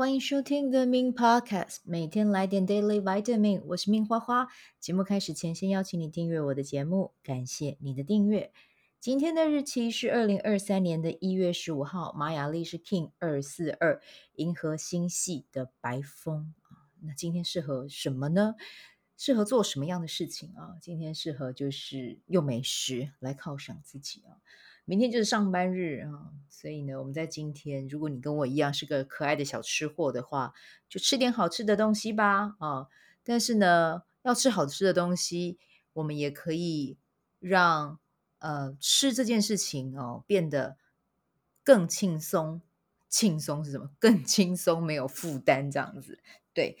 欢迎收听 The Min Podcast，每天来点 Daily Vitamin。我是命花花。节目开始前，先邀请你订阅我的节目，感谢你的订阅。今天的日期是二零二三年的一月十五号，玛雅历是 King 二四二，银河星系的白风。那今天适合什么呢？适合做什么样的事情啊？今天适合就是用美食来犒赏自己啊。明天就是上班日啊，所以呢，我们在今天，如果你跟我一样是个可爱的小吃货的话，就吃点好吃的东西吧啊！但是呢，要吃好吃的东西，我们也可以让呃吃这件事情哦变得更轻松。轻松是什么？更轻松，没有负担这样子。对，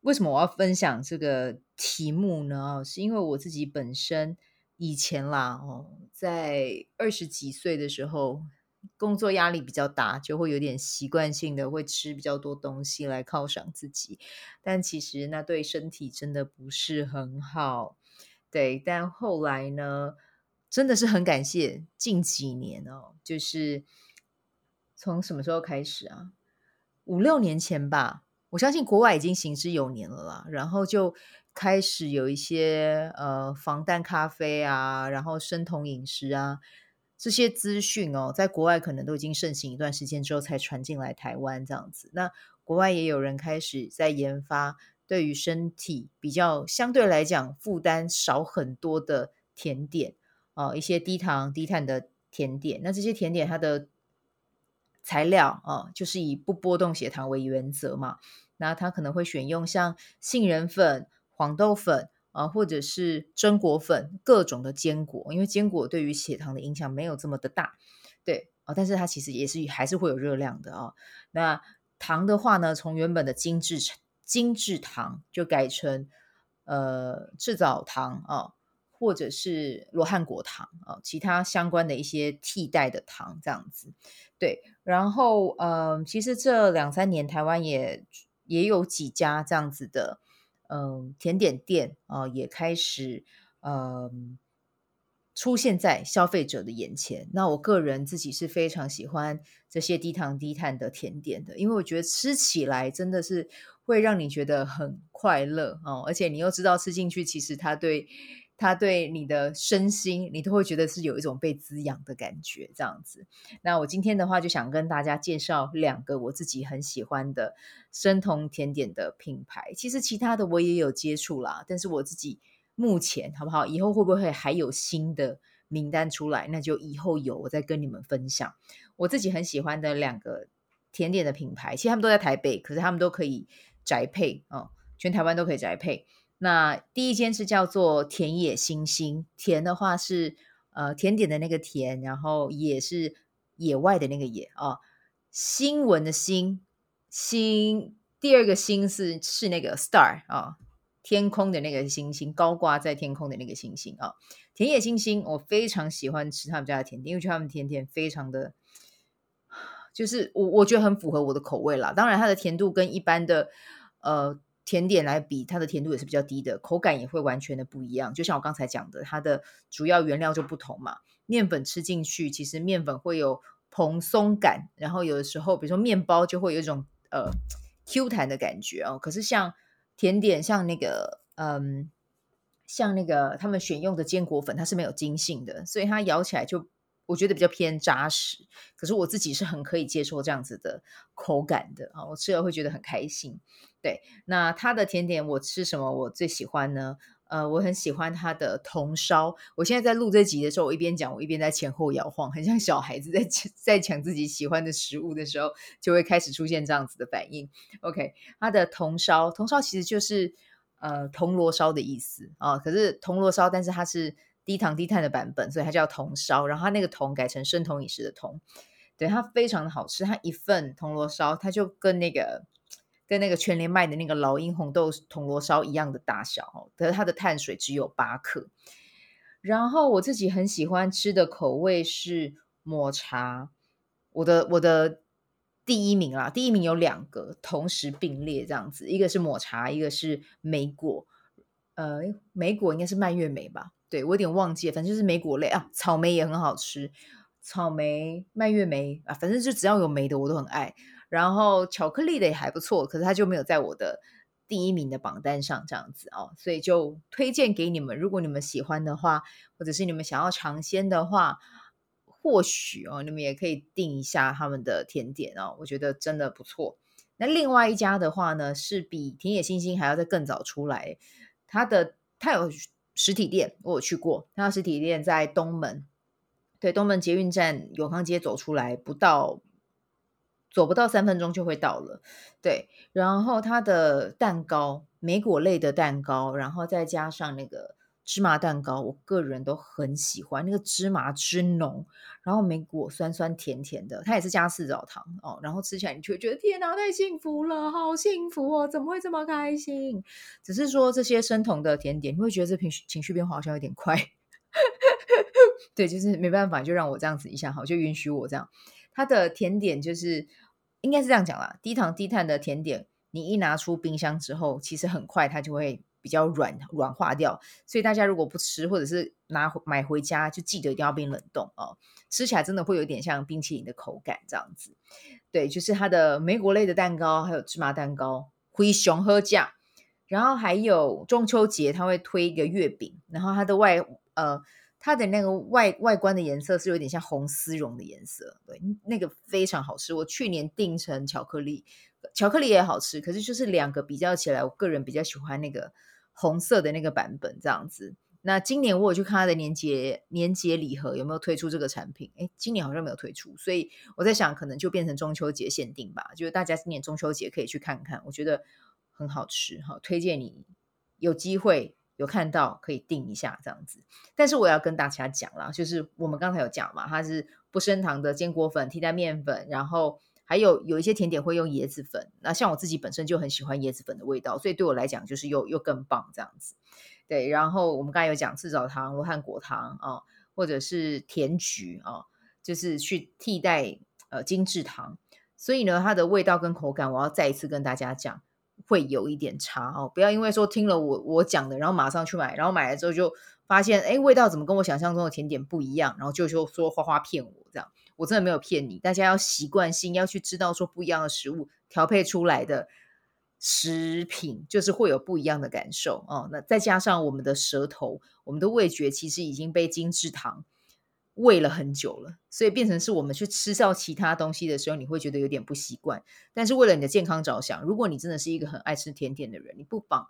为什么我要分享这个题目呢？是因为我自己本身。以前啦，哦，在二十几岁的时候，工作压力比较大，就会有点习惯性的会吃比较多东西来犒赏自己，但其实那对身体真的不是很好。对，但后来呢，真的是很感谢近几年哦，就是从什么时候开始啊？五六年前吧，我相信国外已经行之有年了啦，然后就。开始有一些呃防弹咖啡啊，然后生酮饮食啊这些资讯哦，在国外可能都已经盛行一段时间之后才传进来台湾这样子。那国外也有人开始在研发对于身体比较相对来讲负担少很多的甜点哦、一些低糖低碳的甜点。那这些甜点它的材料啊、就是以不波动血糖为原则嘛。那它可能会选用像杏仁粉。黄豆粉啊，或者是榛果粉，各种的坚果，因为坚果对于血糖的影响没有这么的大，对啊，但是它其实也是还是会有热量的啊。那糖的话呢，从原本的精制精制糖就改成呃制造糖啊，或者是罗汉果糖啊，其他相关的一些替代的糖这样子。对，然后嗯、呃，其实这两三年台湾也也有几家这样子的。嗯，甜点店啊、也开始嗯出现在消费者的眼前。那我个人自己是非常喜欢这些低糖低碳的甜点的，因为我觉得吃起来真的是会让你觉得很快乐哦，而且你又知道吃进去，其实它对。它对你的身心，你都会觉得是有一种被滋养的感觉，这样子。那我今天的话，就想跟大家介绍两个我自己很喜欢的生酮甜点的品牌。其实其他的我也有接触啦，但是我自己目前好不好？以后会不会还有新的名单出来？那就以后有我再跟你们分享。我自己很喜欢的两个甜点的品牌，其实他们都在台北，可是他们都可以宅配哦，全台湾都可以宅配。那第一间是叫做田野星星，田的话是呃甜点的那个田，然后野是野外的那个野啊，新闻的新星，第二个星是是那个 star 啊，天空的那个星星，高挂在天空的那个星星啊，田野星星，我非常喜欢吃他们家的甜点，因为觉得他们甜点非常的，就是我我觉得很符合我的口味啦。当然，它的甜度跟一般的呃。甜点来比，它的甜度也是比较低的，口感也会完全的不一样。就像我刚才讲的，它的主要原料就不同嘛。面粉吃进去，其实面粉会有蓬松感，然后有的时候，比如说面包就会有一种呃 Q 弹的感觉哦。可是像甜点，像那个嗯，像那个他们选用的坚果粉，它是没有筋性的，所以它咬起来就。我觉得比较偏扎实，可是我自己是很可以接受这样子的口感的啊，我吃了会觉得很开心。对，那它的甜点我吃什么我最喜欢呢？呃，我很喜欢它的铜烧。我现在在录这集的时候，我一边讲，我一边在前后摇晃，很像小孩子在在抢自己喜欢的食物的时候，就会开始出现这样子的反应。OK，它的铜烧，铜烧其实就是呃铜锣烧的意思啊，可是铜锣烧，但是它是。低糖低碳的版本，所以它叫铜烧，然后它那个铜改成生酮饮食的铜，对，它非常的好吃。它一份铜锣烧，它就跟那个跟那个全联卖的那个老鹰红豆铜锣烧一样的大小，可是它的碳水只有八克。然后我自己很喜欢吃的口味是抹茶，我的我的第一名啦，第一名有两个同时并列这样子，一个是抹茶，一个是莓果，呃，莓果应该是蔓越莓吧。对，我有点忘记，反正就是莓果类啊，草莓也很好吃，草莓、蔓越莓啊，反正就只要有莓的我都很爱。然后巧克力的也还不错，可是它就没有在我的第一名的榜单上这样子哦，所以就推荐给你们，如果你们喜欢的话，或者是你们想要尝鲜的话，或许哦，你们也可以订一下他们的甜点哦，我觉得真的不错。那另外一家的话呢，是比田野星星还要再更早出来，它的它有实体店，我有去过，它的实体店在东门。对，东门捷运站永康街走出来不到，走不到三分钟就会到了。对，然后它的蛋糕，莓果类的蛋糕，然后再加上那个芝麻蛋糕，我个人都很喜欢，那个芝麻之浓，然后莓果酸酸甜甜的，它也是加四藻糖哦，然后吃起来你就会觉得天哪，太幸福了，好幸福哦，怎么会这么开心？只是说这些生酮的甜点，你会觉得这情绪情绪变化好像有点快。对，就是没办法，就让我这样子一下好，就允许我这样。它的甜点就是应该是这样讲啦，低糖低碳的甜点，你一拿出冰箱之后，其实很快它就会比较软软化掉。所以大家如果不吃，或者是拿买回家，就记得一定要冰冷冻哦，吃起来真的会有点像冰淇淋的口感这样子。对，就是它的莓果类的蛋糕，还有芝麻蛋糕，灰熊喝酱，然后还有中秋节它会推一个月饼，然后它的外呃。它的那个外外观的颜色是有点像红丝绒的颜色，对，那个非常好吃。我去年订成巧克力，巧克力也好吃，可是就是两个比较起来，我个人比较喜欢那个红色的那个版本这样子。那今年我有去看它的年节年节礼盒有没有推出这个产品？诶，今年好像没有推出，所以我在想可能就变成中秋节限定吧，就是大家今年中秋节可以去看看，我觉得很好吃，好推荐你有机会。有看到可以定一下这样子，但是我要跟大家讲啦，就是我们刚才有讲嘛，它是不升糖的坚果粉替代面粉，然后还有有一些甜点会用椰子粉，那像我自己本身就很喜欢椰子粉的味道，所以对我来讲就是又又更棒这样子。对，然后我们刚才有讲赤藻糖、罗汉果糖啊，或者是甜菊啊，就是去替代呃精制糖，所以呢，它的味道跟口感，我要再一次跟大家讲。会有一点差哦，不要因为说听了我我讲的，然后马上去买，然后买了之后就发现，哎，味道怎么跟我想象中的甜点不一样，然后就就说花花骗我这样，我真的没有骗你，大家要习惯性要去知道说不一样的食物调配出来的食品，就是会有不一样的感受哦。那再加上我们的舌头，我们的味觉其实已经被精制糖。喂了很久了，所以变成是我们去吃到其他东西的时候，你会觉得有点不习惯。但是为了你的健康着想，如果你真的是一个很爱吃甜点的人，你不妨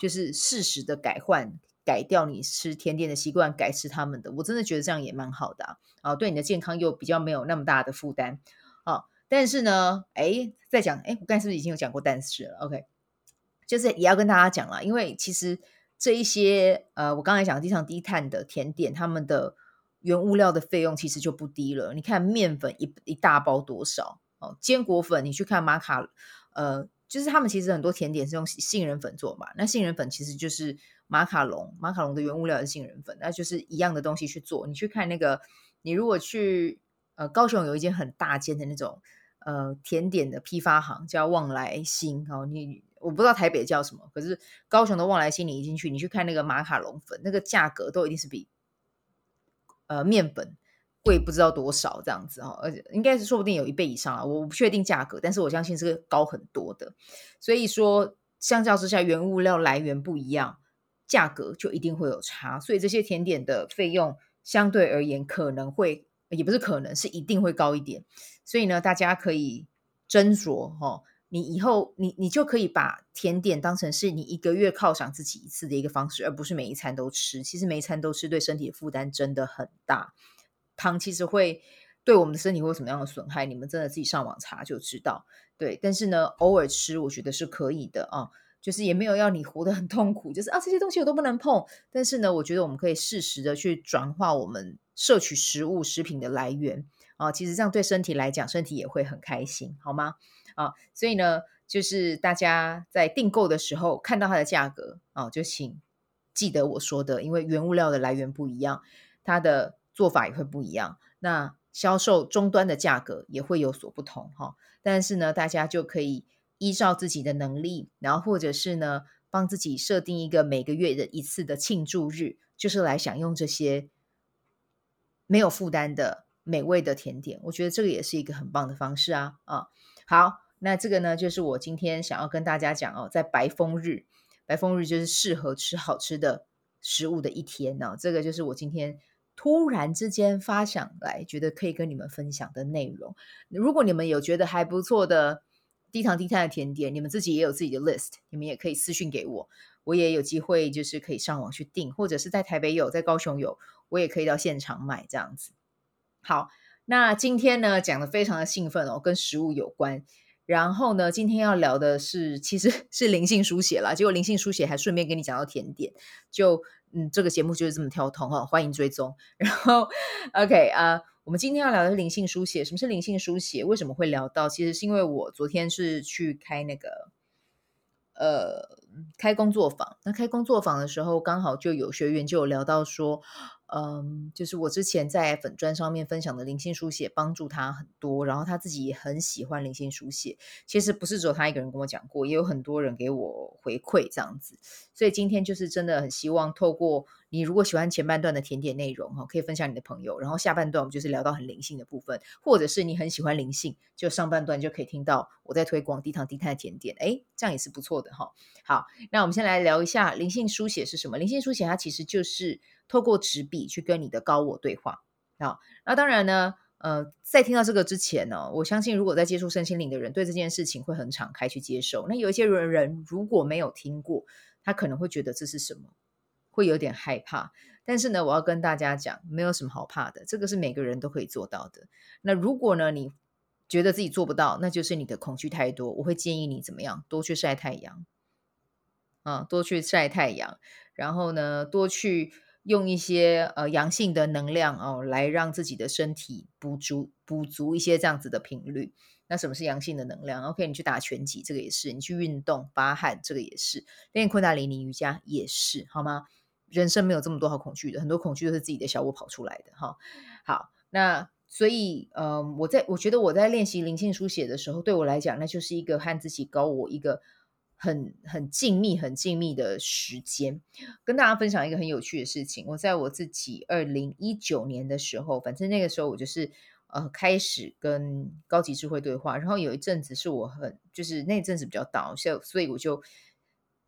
就是适时的改换、改掉你吃甜点的习惯，改吃他们的。我真的觉得这样也蛮好的啊，对你的健康又比较没有那么大的负担啊。但是呢，哎，再讲，哎，我刚才是不是已经有讲过但是了？OK，就是也要跟大家讲了，因为其实这一些呃，我刚才讲低糖低碳的甜点，他们的。原物料的费用其实就不低了。你看面粉一一大包多少哦？坚果粉你去看马卡，呃，就是他们其实很多甜点是用杏仁粉做嘛。那杏仁粉其实就是马卡龙，马卡龙的原物料是杏仁粉，那就是一样的东西去做。你去看那个，你如果去呃高雄有一间很大间的那种呃甜点的批发行叫旺来新哦，你我不知道台北叫什么，可是高雄的旺来新你一进去，你去看那个马卡龙粉，那个价格都一定是比。呃，面粉贵不知道多少这样子哈，而且应该是说不定有一倍以上啊，我不确定价格，但是我相信是高很多的。所以说，相较之下，原物料来源不一样，价格就一定会有差。所以这些甜点的费用相对而言可能会，也不是可能是一定会高一点。所以呢，大家可以斟酌哈。你以后你你就可以把甜点当成是你一个月犒赏自己一次的一个方式，而不是每一餐都吃。其实每一餐都吃对身体的负担真的很大，糖其实会对我们的身体会有什么样的损害？你们真的自己上网查就知道。对，但是呢，偶尔吃我觉得是可以的啊，就是也没有要你活得很痛苦，就是啊这些东西我都不能碰。但是呢，我觉得我们可以适时的去转化我们摄取食物食品的来源啊，其实这样对身体来讲，身体也会很开心，好吗？啊，所以呢，就是大家在订购的时候看到它的价格啊，就请记得我说的，因为原物料的来源不一样，它的做法也会不一样，那销售终端的价格也会有所不同哈、但是呢，大家就可以依照自己的能力，然后或者是呢，帮自己设定一个每个月的一次的庆祝日，就是来享用这些没有负担的美味的甜点。我觉得这个也是一个很棒的方式啊啊，好。那这个呢，就是我今天想要跟大家讲哦，在白风日，白风日就是适合吃好吃的食物的一天呢、哦。这个就是我今天突然之间发想来，觉得可以跟你们分享的内容。如果你们有觉得还不错的低糖低碳的甜点，你们自己也有自己的 list，你们也可以私讯给我，我也有机会就是可以上网去订，或者是在台北有，在高雄有，我也可以到现场买这样子。好，那今天呢，讲得非常的兴奋哦，跟食物有关。然后呢，今天要聊的是，其实 是灵性书写啦。结果灵性书写还顺便跟你讲到甜点，就嗯，这个节目就是这么跳通哈，欢迎追踪。然后，OK 啊我们今天要聊的是灵性书写。什么是灵性书写？为什么会聊到？其实是因为我昨天是去开那个呃开工作坊。那开工作坊的时候，刚好就有学员就有聊到说。嗯，就是我之前在粉砖上面分享的灵性书写，帮助他很多，然后他自己也很喜欢灵性书写。其实不是只有他一个人跟我讲过，也有很多人给我回馈这样子。所以今天就是真的很希望透过你，如果喜欢前半段的甜点内容哈，可以分享你的朋友，然后下半段我们就是聊到很灵性的部分，或者是你很喜欢灵性，就上半段就可以听到我在推广低糖低碳的甜点，诶，这样也是不错的哈。好，那我们先来聊一下灵性书写是什么？灵性书写它其实就是。透过纸笔去跟你的高我对话啊，那当然呢，呃，在听到这个之前呢，我相信如果在接触身心灵的人，对这件事情会很敞开去接受。那有一些人人如果没有听过，他可能会觉得这是什么，会有点害怕。但是呢，我要跟大家讲，没有什么好怕的，这个是每个人都可以做到的。那如果呢，你觉得自己做不到，那就是你的恐惧太多。我会建议你怎么样，多去晒太阳啊，多去晒太阳，然后呢，多去。用一些呃阳性的能量哦，来让自己的身体补足补足一些这样子的频率。那什么是阳性的能量？OK，你去打拳击，这个也是；你去运动发汗，这个也是；练昆达里尼瑜伽也是，好吗？人生没有这么多好恐惧的，很多恐惧都是自己的小我跑出来的哈。好，那所以呃，我在我觉得我在练习灵性书写的时候，对我来讲，那就是一个和自己高我一个。很很静谧、很静谧的时间，跟大家分享一个很有趣的事情。我在我自己二零一九年的时候，反正那个时候我就是呃开始跟高级智慧对话，然后有一阵子是我很就是那阵子比较倒，所以所以我就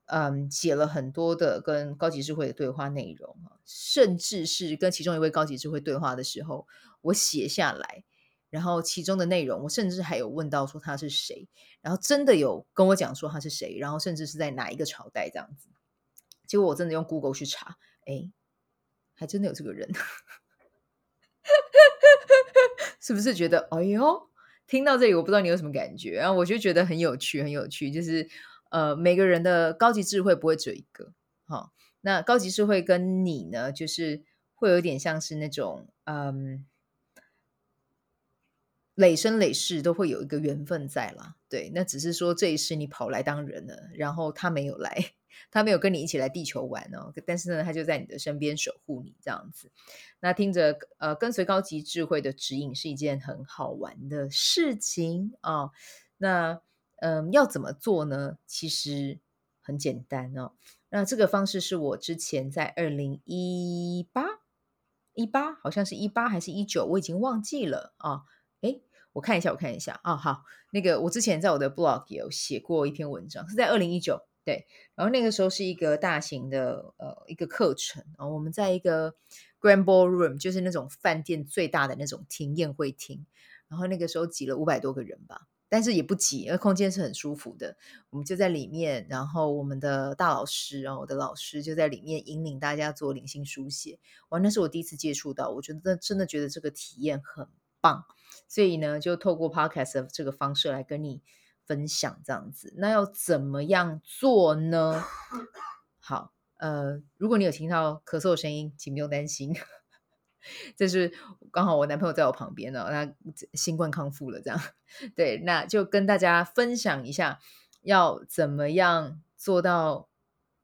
嗯写了很多的跟高级智慧的对话内容，甚至是跟其中一位高级智慧对话的时候，我写下来。然后其中的内容，我甚至还有问到说他是谁，然后真的有跟我讲说他是谁，然后甚至是在哪一个朝代这样子。结果我真的用 Google 去查，哎，还真的有这个人，是不是觉得哎呦？听到这里我不知道你有什么感觉，然后我就觉得很有趣，很有趣，就是呃每个人的高级智慧不会只有一个，哈，那高级智慧跟你呢，就是会有点像是那种嗯。累生累世都会有一个缘分在啦，对，那只是说这一世你跑来当人了，然后他没有来，他没有跟你一起来地球玩哦，但是呢，他就在你的身边守护你这样子。那听着，呃，跟随高级智慧的指引是一件很好玩的事情啊，那嗯，要怎么做呢？其实很简单哦。那这个方式是我之前在二零一八一八，好像是一八还是一九，我已经忘记了啊。诶我看一下，我看一下。啊，好，那个我之前在我的 blog 有写过一篇文章，是在二零一九，对，然后那个时候是一个大型的呃一个课程，然后我们在一个 Grand Ballroom，就是那种饭店最大的那种厅宴会厅，然后那个时候挤了五百多个人吧，但是也不挤，因为空间是很舒服的，我们就在里面，然后我们的大老师，然后我的老师就在里面引领大家做灵性书写，哇，那是我第一次接触到，我觉得真的觉得这个体验很棒。所以呢，就透过 podcast 的这个方式来跟你分享这样子。那要怎么样做呢？好，呃，如果你有听到咳嗽的声音，请不用担心，这是刚好我男朋友在我旁边呢，那新冠康复了这样。对，那就跟大家分享一下，要怎么样做到。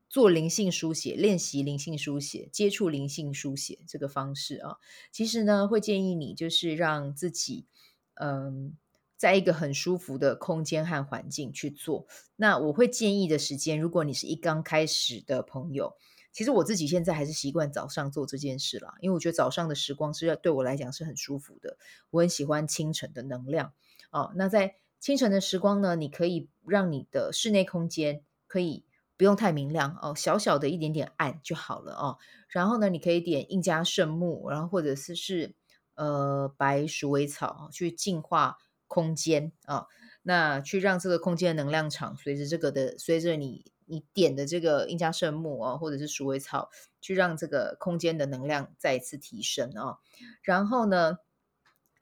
做灵性书写，练习灵性书写，接触灵性书写这个方式啊，其实呢，会建议你就是让自己，嗯，在一个很舒服的空间和环境去做。那我会建议的时间，如果你是一刚开始的朋友，其实我自己现在还是习惯早上做这件事啦，因为我觉得早上的时光是要对我来讲是很舒服的，我很喜欢清晨的能量哦。那在清晨的时光呢，你可以让你的室内空间可以不用太明亮哦，小小的一点点暗就好了哦。然后呢，你可以点印加圣木，然后或者是是呃白鼠尾草去净化空间啊、那去让这个空间的能量场随着这个的随着你你点的这个印加圣木啊、或者是鼠尾草，去让这个空间的能量再一次提升啊、然后呢，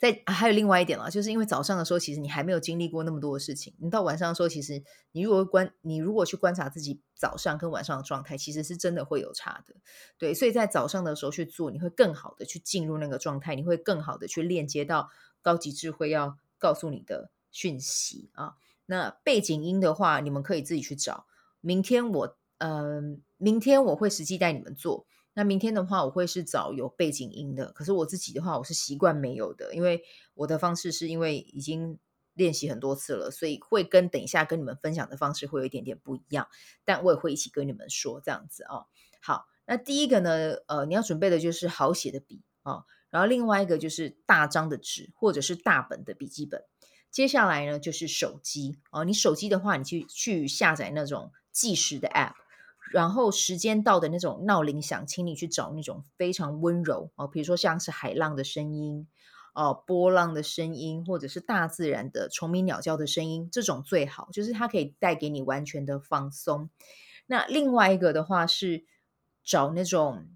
在、啊、还有另外一点啦，就是因为早上的时候，其实你还没有经历过那么多的事情。你到晚上的时候，其实你如果观，你如果去观察自己早上跟晚上的状态，其实是真的会有差的。对，所以在早上的时候去做，你会更好的去进入那个状态，你会更好的去链接到高级智慧要告诉你的讯息啊。那背景音的话，你们可以自己去找。明天我，嗯、明天我会实际带你们做。那明天的话，我会是找有背景音的。可是我自己的话，我是习惯没有的，因为我的方式是因为已经练习很多次了，所以会跟等一下跟你们分享的方式会有一点点不一样。但我也会一起跟你们说这样子哦。好，那第一个呢，呃，你要准备的就是好写的笔啊、哦，然后另外一个就是大张的纸或者是大本的笔记本。接下来呢，就是手机哦，你手机的话，你去去下载那种计时的 App。然后时间到的那种闹铃响，请你去找那种非常温柔哦，比如说像是海浪的声音，哦，波浪的声音，或者是大自然的虫鸣鸟叫的声音，这种最好，就是它可以带给你完全的放松。那另外一个的话是找那种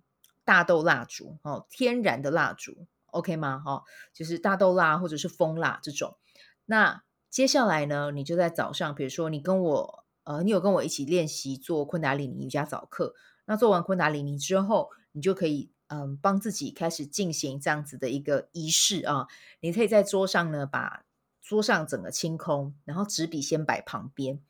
大豆蜡烛哦，天然的蜡烛，OK 吗？哦，就是大豆蜡或者是蜂蜡这种。那接下来呢，你就在早上，比如说你跟我。呃，你有跟我一起练习做昆达里尼瑜伽早课。那做完昆达里尼之后，你就可以嗯、帮自己开始进行这样子的一个仪式啊。你可以在桌上呢，把桌上整个清空，然后纸笔先摆旁边。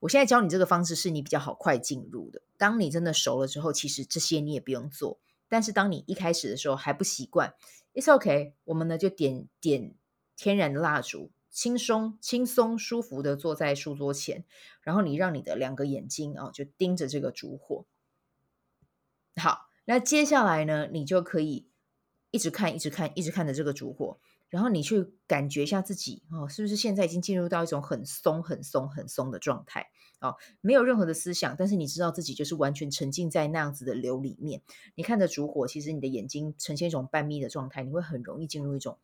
我现在教你这个方式是你比较好快进入的。当你真的熟了之后，其实这些你也不用做。但是当你一开始的时候还不习惯，It's OK。我们呢就点点天然的蜡烛。轻松、轻松、舒服的坐在书桌前，然后你让你的两个眼睛啊，就盯着这个烛火。好，那接下来呢，你就可以一直看、一直看、一直看着这个烛火，然后你去感觉一下自己哦，是不是现在已经进入到一种很松、很松、很松的状态？哦，没有任何的思想，但是你知道自己就是完全沉浸在那样子的流里面。你看着烛火，其实你的眼睛呈现一种半眯的状态，你会很容易进入一种。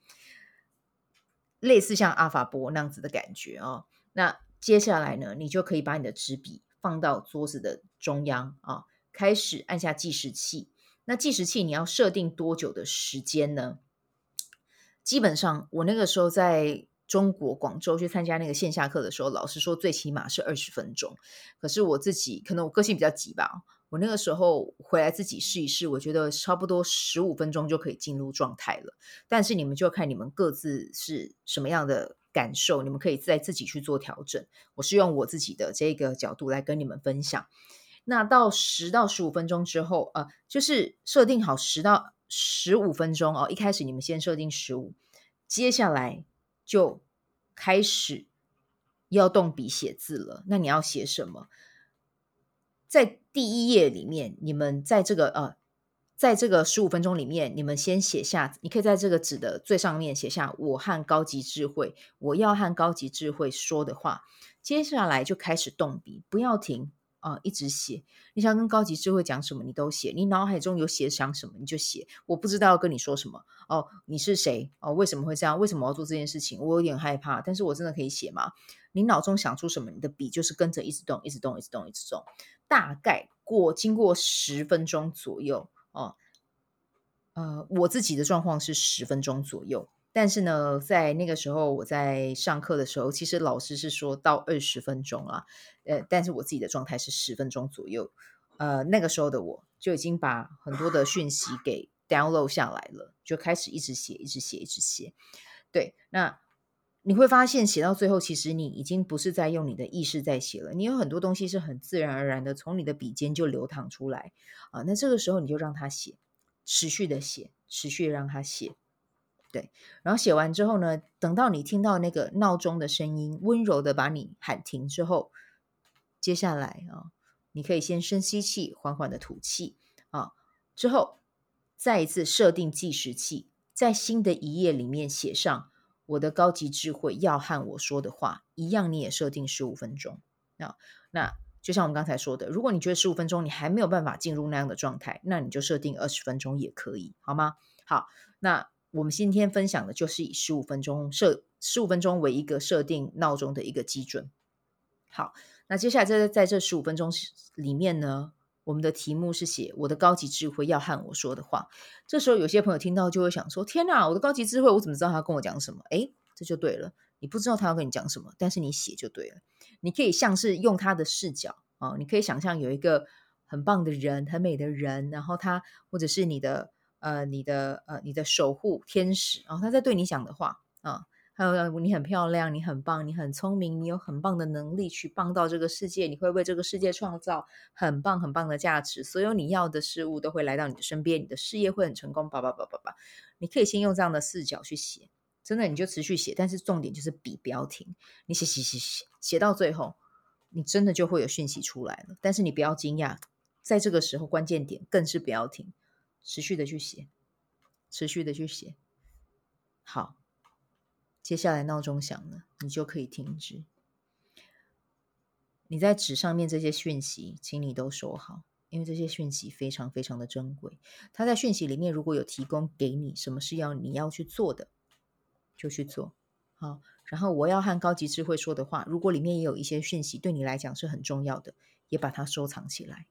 类似像阿法波那样子的感觉哦。那接下来呢，你就可以把你的纸笔放到桌子的中央啊，开始按下计时器。那计时器你要设定多久的时间呢？基本上我那个时候在中国广州去参加那个线下课的时候，老师说最起码是二十分钟。可是我自己可能我个性比较急吧。我那个时候回来自己试一试，我觉得差不多十五分钟就可以进入状态了。但是你们就看你们各自是什么样的感受，你们可以再自己去做调整。我是用我自己的这个角度来跟你们分享。那到十到十五分钟之后，呃，就是设定好十到十五分钟哦。一开始你们先设定十五，接下来就开始要动笔写字了。那你要写什么？在第一页里面，你们在这个呃，在这个十五分钟里面，你们先写下，你可以在这个纸的最上面写下“我和高级智慧”，我要和高级智慧说的话。接下来就开始动笔，不要停啊、一直写。你想跟高级智慧讲什么，你都写。你脑海中有写想什么，你就写。我不知道要跟你说什么哦，你是谁哦？为什么会这样？为什么要做这件事情？我有点害怕，但是我真的可以写吗？你脑中想出什么，你的笔就是跟着一直动，一直动，一直动，一直动。大概过经过十分钟左右哦，呃，我自己的状况是十分钟左右，但是呢，在那个时候我在上课的时候，其实老师是说到二十分钟啊，呃，但是我自己的状态是十分钟左右，呃，那个时候的我就已经把很多的讯息给 download 下来了，就开始一直写，一直写，一直写，对，那。你会发现写到最后，其实你已经不是在用你的意识在写了，你有很多东西是很自然而然的从你的笔尖就流淌出来啊。那这个时候你就让他写，持续的写，持续让他写，对。然后写完之后呢，等到你听到那个闹钟的声音温柔的把你喊停之后，接下来啊，你可以先深吸气，缓缓的吐气啊，之后再一次设定计时器，在新的一页里面写上。我的高级智慧要和我说的话一样，你也设定十五分钟。那那就像我们刚才说的，如果你觉得十五分钟你还没有办法进入那样的状态，那你就设定二十分钟也可以，好吗？好，那我们今天分享的就是以十五分钟设十五分钟为一个设定闹钟的一个基准。好，那接下来在在这十五分钟里面呢，我们的题目是写我的高级智慧要和我说的话。这时候有些朋友听到就会想说：“天哪，我的高级智慧，我怎么知道他跟我讲什么？”诶，这就对了，你不知道他要跟你讲什么，但是你写就对了。你可以像是用他的视角啊，你可以想象有一个很棒的人、很美的人，然后他或者是你的呃、你的呃、你的守护天使，然后他在对你讲的话啊。还有你很漂亮，你很棒，你很聪明，你有很棒的能力去帮到这个世界，你会为这个世界创造很棒很棒的价值，所有你要的事物都会来到你的身边，你的事业会很成功，叭叭叭叭叭。你可以先用这样的视角去写，真的你就持续写，但是重点就是笔不要停，你写写写写写到最后，你真的就会有讯息出来了。但是你不要惊讶，在这个时候关键点更是不要停，持续的去写，持续的去写，好。接下来闹钟响了，你就可以停止。你在纸上面这些讯息，请你都收好，因为这些讯息非常非常的珍贵。他在讯息里面如果有提供给你什么是要你要去做的，就去做。好，然后我要和高级智慧说的话，如果里面也有一些讯息对你来讲是很重要的，也把它收藏起来，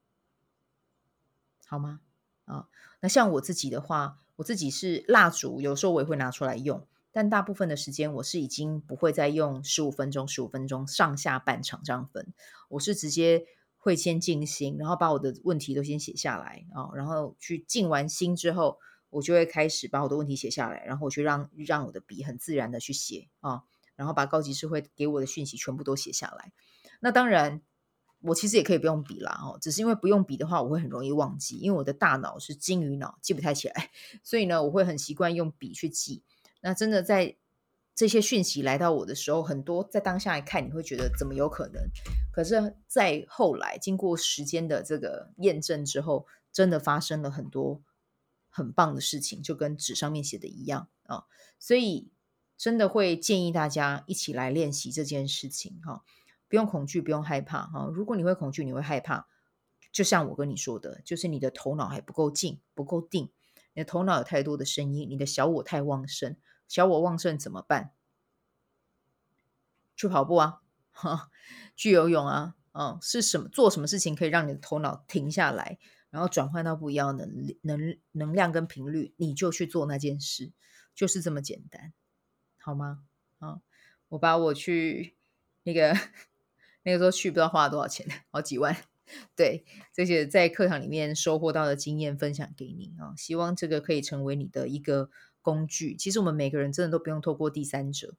好吗？啊，那像我自己的话，我自己是蜡烛，有时候我也会拿出来用。但大部分的时间，我是已经不会再用十五分钟、十五分钟上下半场这样分。我是直接会先静心，然后把我的问题都先写下来啊，然后去静完心之后，我就会开始把我的问题写下来，然后我去让让我的笔很自然的去写啊，然后把高级智慧给我的讯息全部都写下来。那当然，我其实也可以不用笔啦，哦，只是因为不用笔的话，我会很容易忘记，因为我的大脑是金鱼脑，记不太起来，所以呢，我会很习惯用笔去记。那真的在这些讯息来到我的时候，很多在当下一看，你会觉得怎么有可能？可是，在后来经过时间的这个验证之后，真的发生了很多很棒的事情，就跟纸上面写的一样啊。所以，真的会建议大家一起来练习这件事情哈，不用恐惧，不用害怕哈。如果你会恐惧，你会害怕，就像我跟你说的，就是你的头脑还不够静，不够定。你的头脑有太多的声音，你的小我太旺盛，小我旺盛怎么办？去跑步啊，哈，去游泳啊，嗯，是什么？做什么事情可以让你的头脑停下来，然后转换到不一样的能能能量跟频率，你就去做那件事，就是这么简单，好吗？啊，我把我去那个 那个时候去不知道花了多少钱，好几万。对，这些在课堂里面收获到的经验分享给你啊，希望这个可以成为你的一个工具。其实我们每个人真的都不用透过第三者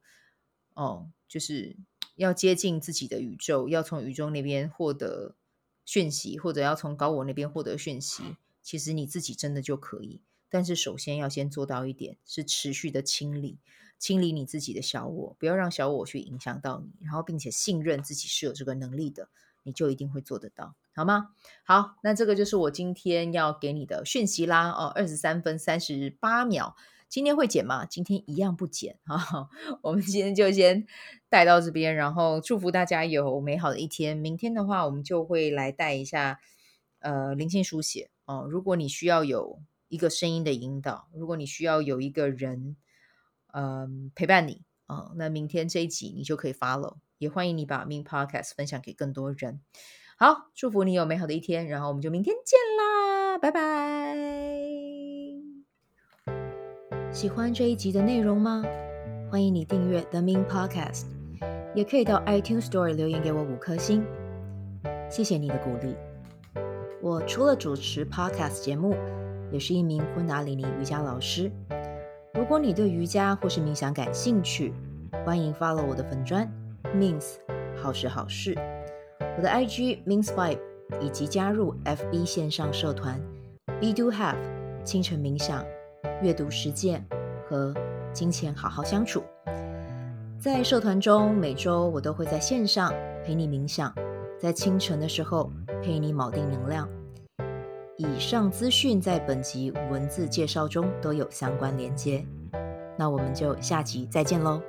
哦，就是要接近自己的宇宙，要从宇宙那边获得讯息，或者要从高我那边获得讯息。其实你自己真的就可以，但是首先要先做到一点，是持续的清理，清理你自己的小我，不要让小我去影响到你，然后并且信任自己是有这个能力的。你就一定会做得到，好吗？好，那这个就是我今天要给你的讯息啦。哦，二十三分三十八秒，今天会减吗？今天一样不减啊。我们今天就先带到这边，然后祝福大家有美好的一天。明天的话，我们就会来带一下呃灵性书写哦。如果你需要有一个声音的引导，如果你需要有一个人嗯、呃、陪伴你啊、那明天这一集你就可以 follow。也欢迎你把 Min Podcast 分享给更多人。好，祝福你有美好的一天，然后我们就明天见啦，拜拜。喜欢这一集的内容吗？欢迎你订阅 The Min Podcast，也可以到 iTunes Store 留言给我五颗星，谢谢你的鼓励。我除了主持 Podcast 节目，也是一名昆达里尼瑜伽老师。如果你对瑜伽或是冥想感兴趣，欢迎 follow 我的粉专。Means 好时好事，我的 IG Means Vibe，以及加入 FB 线上社团 Be Do Have 清晨冥想、阅读实践和金钱好好相处。在社团中，每周我都会在线上陪你冥想，在清晨的时候陪你锚定能量。以上资讯在本集文字介绍中都有相关连接。那我们就下集再见喽。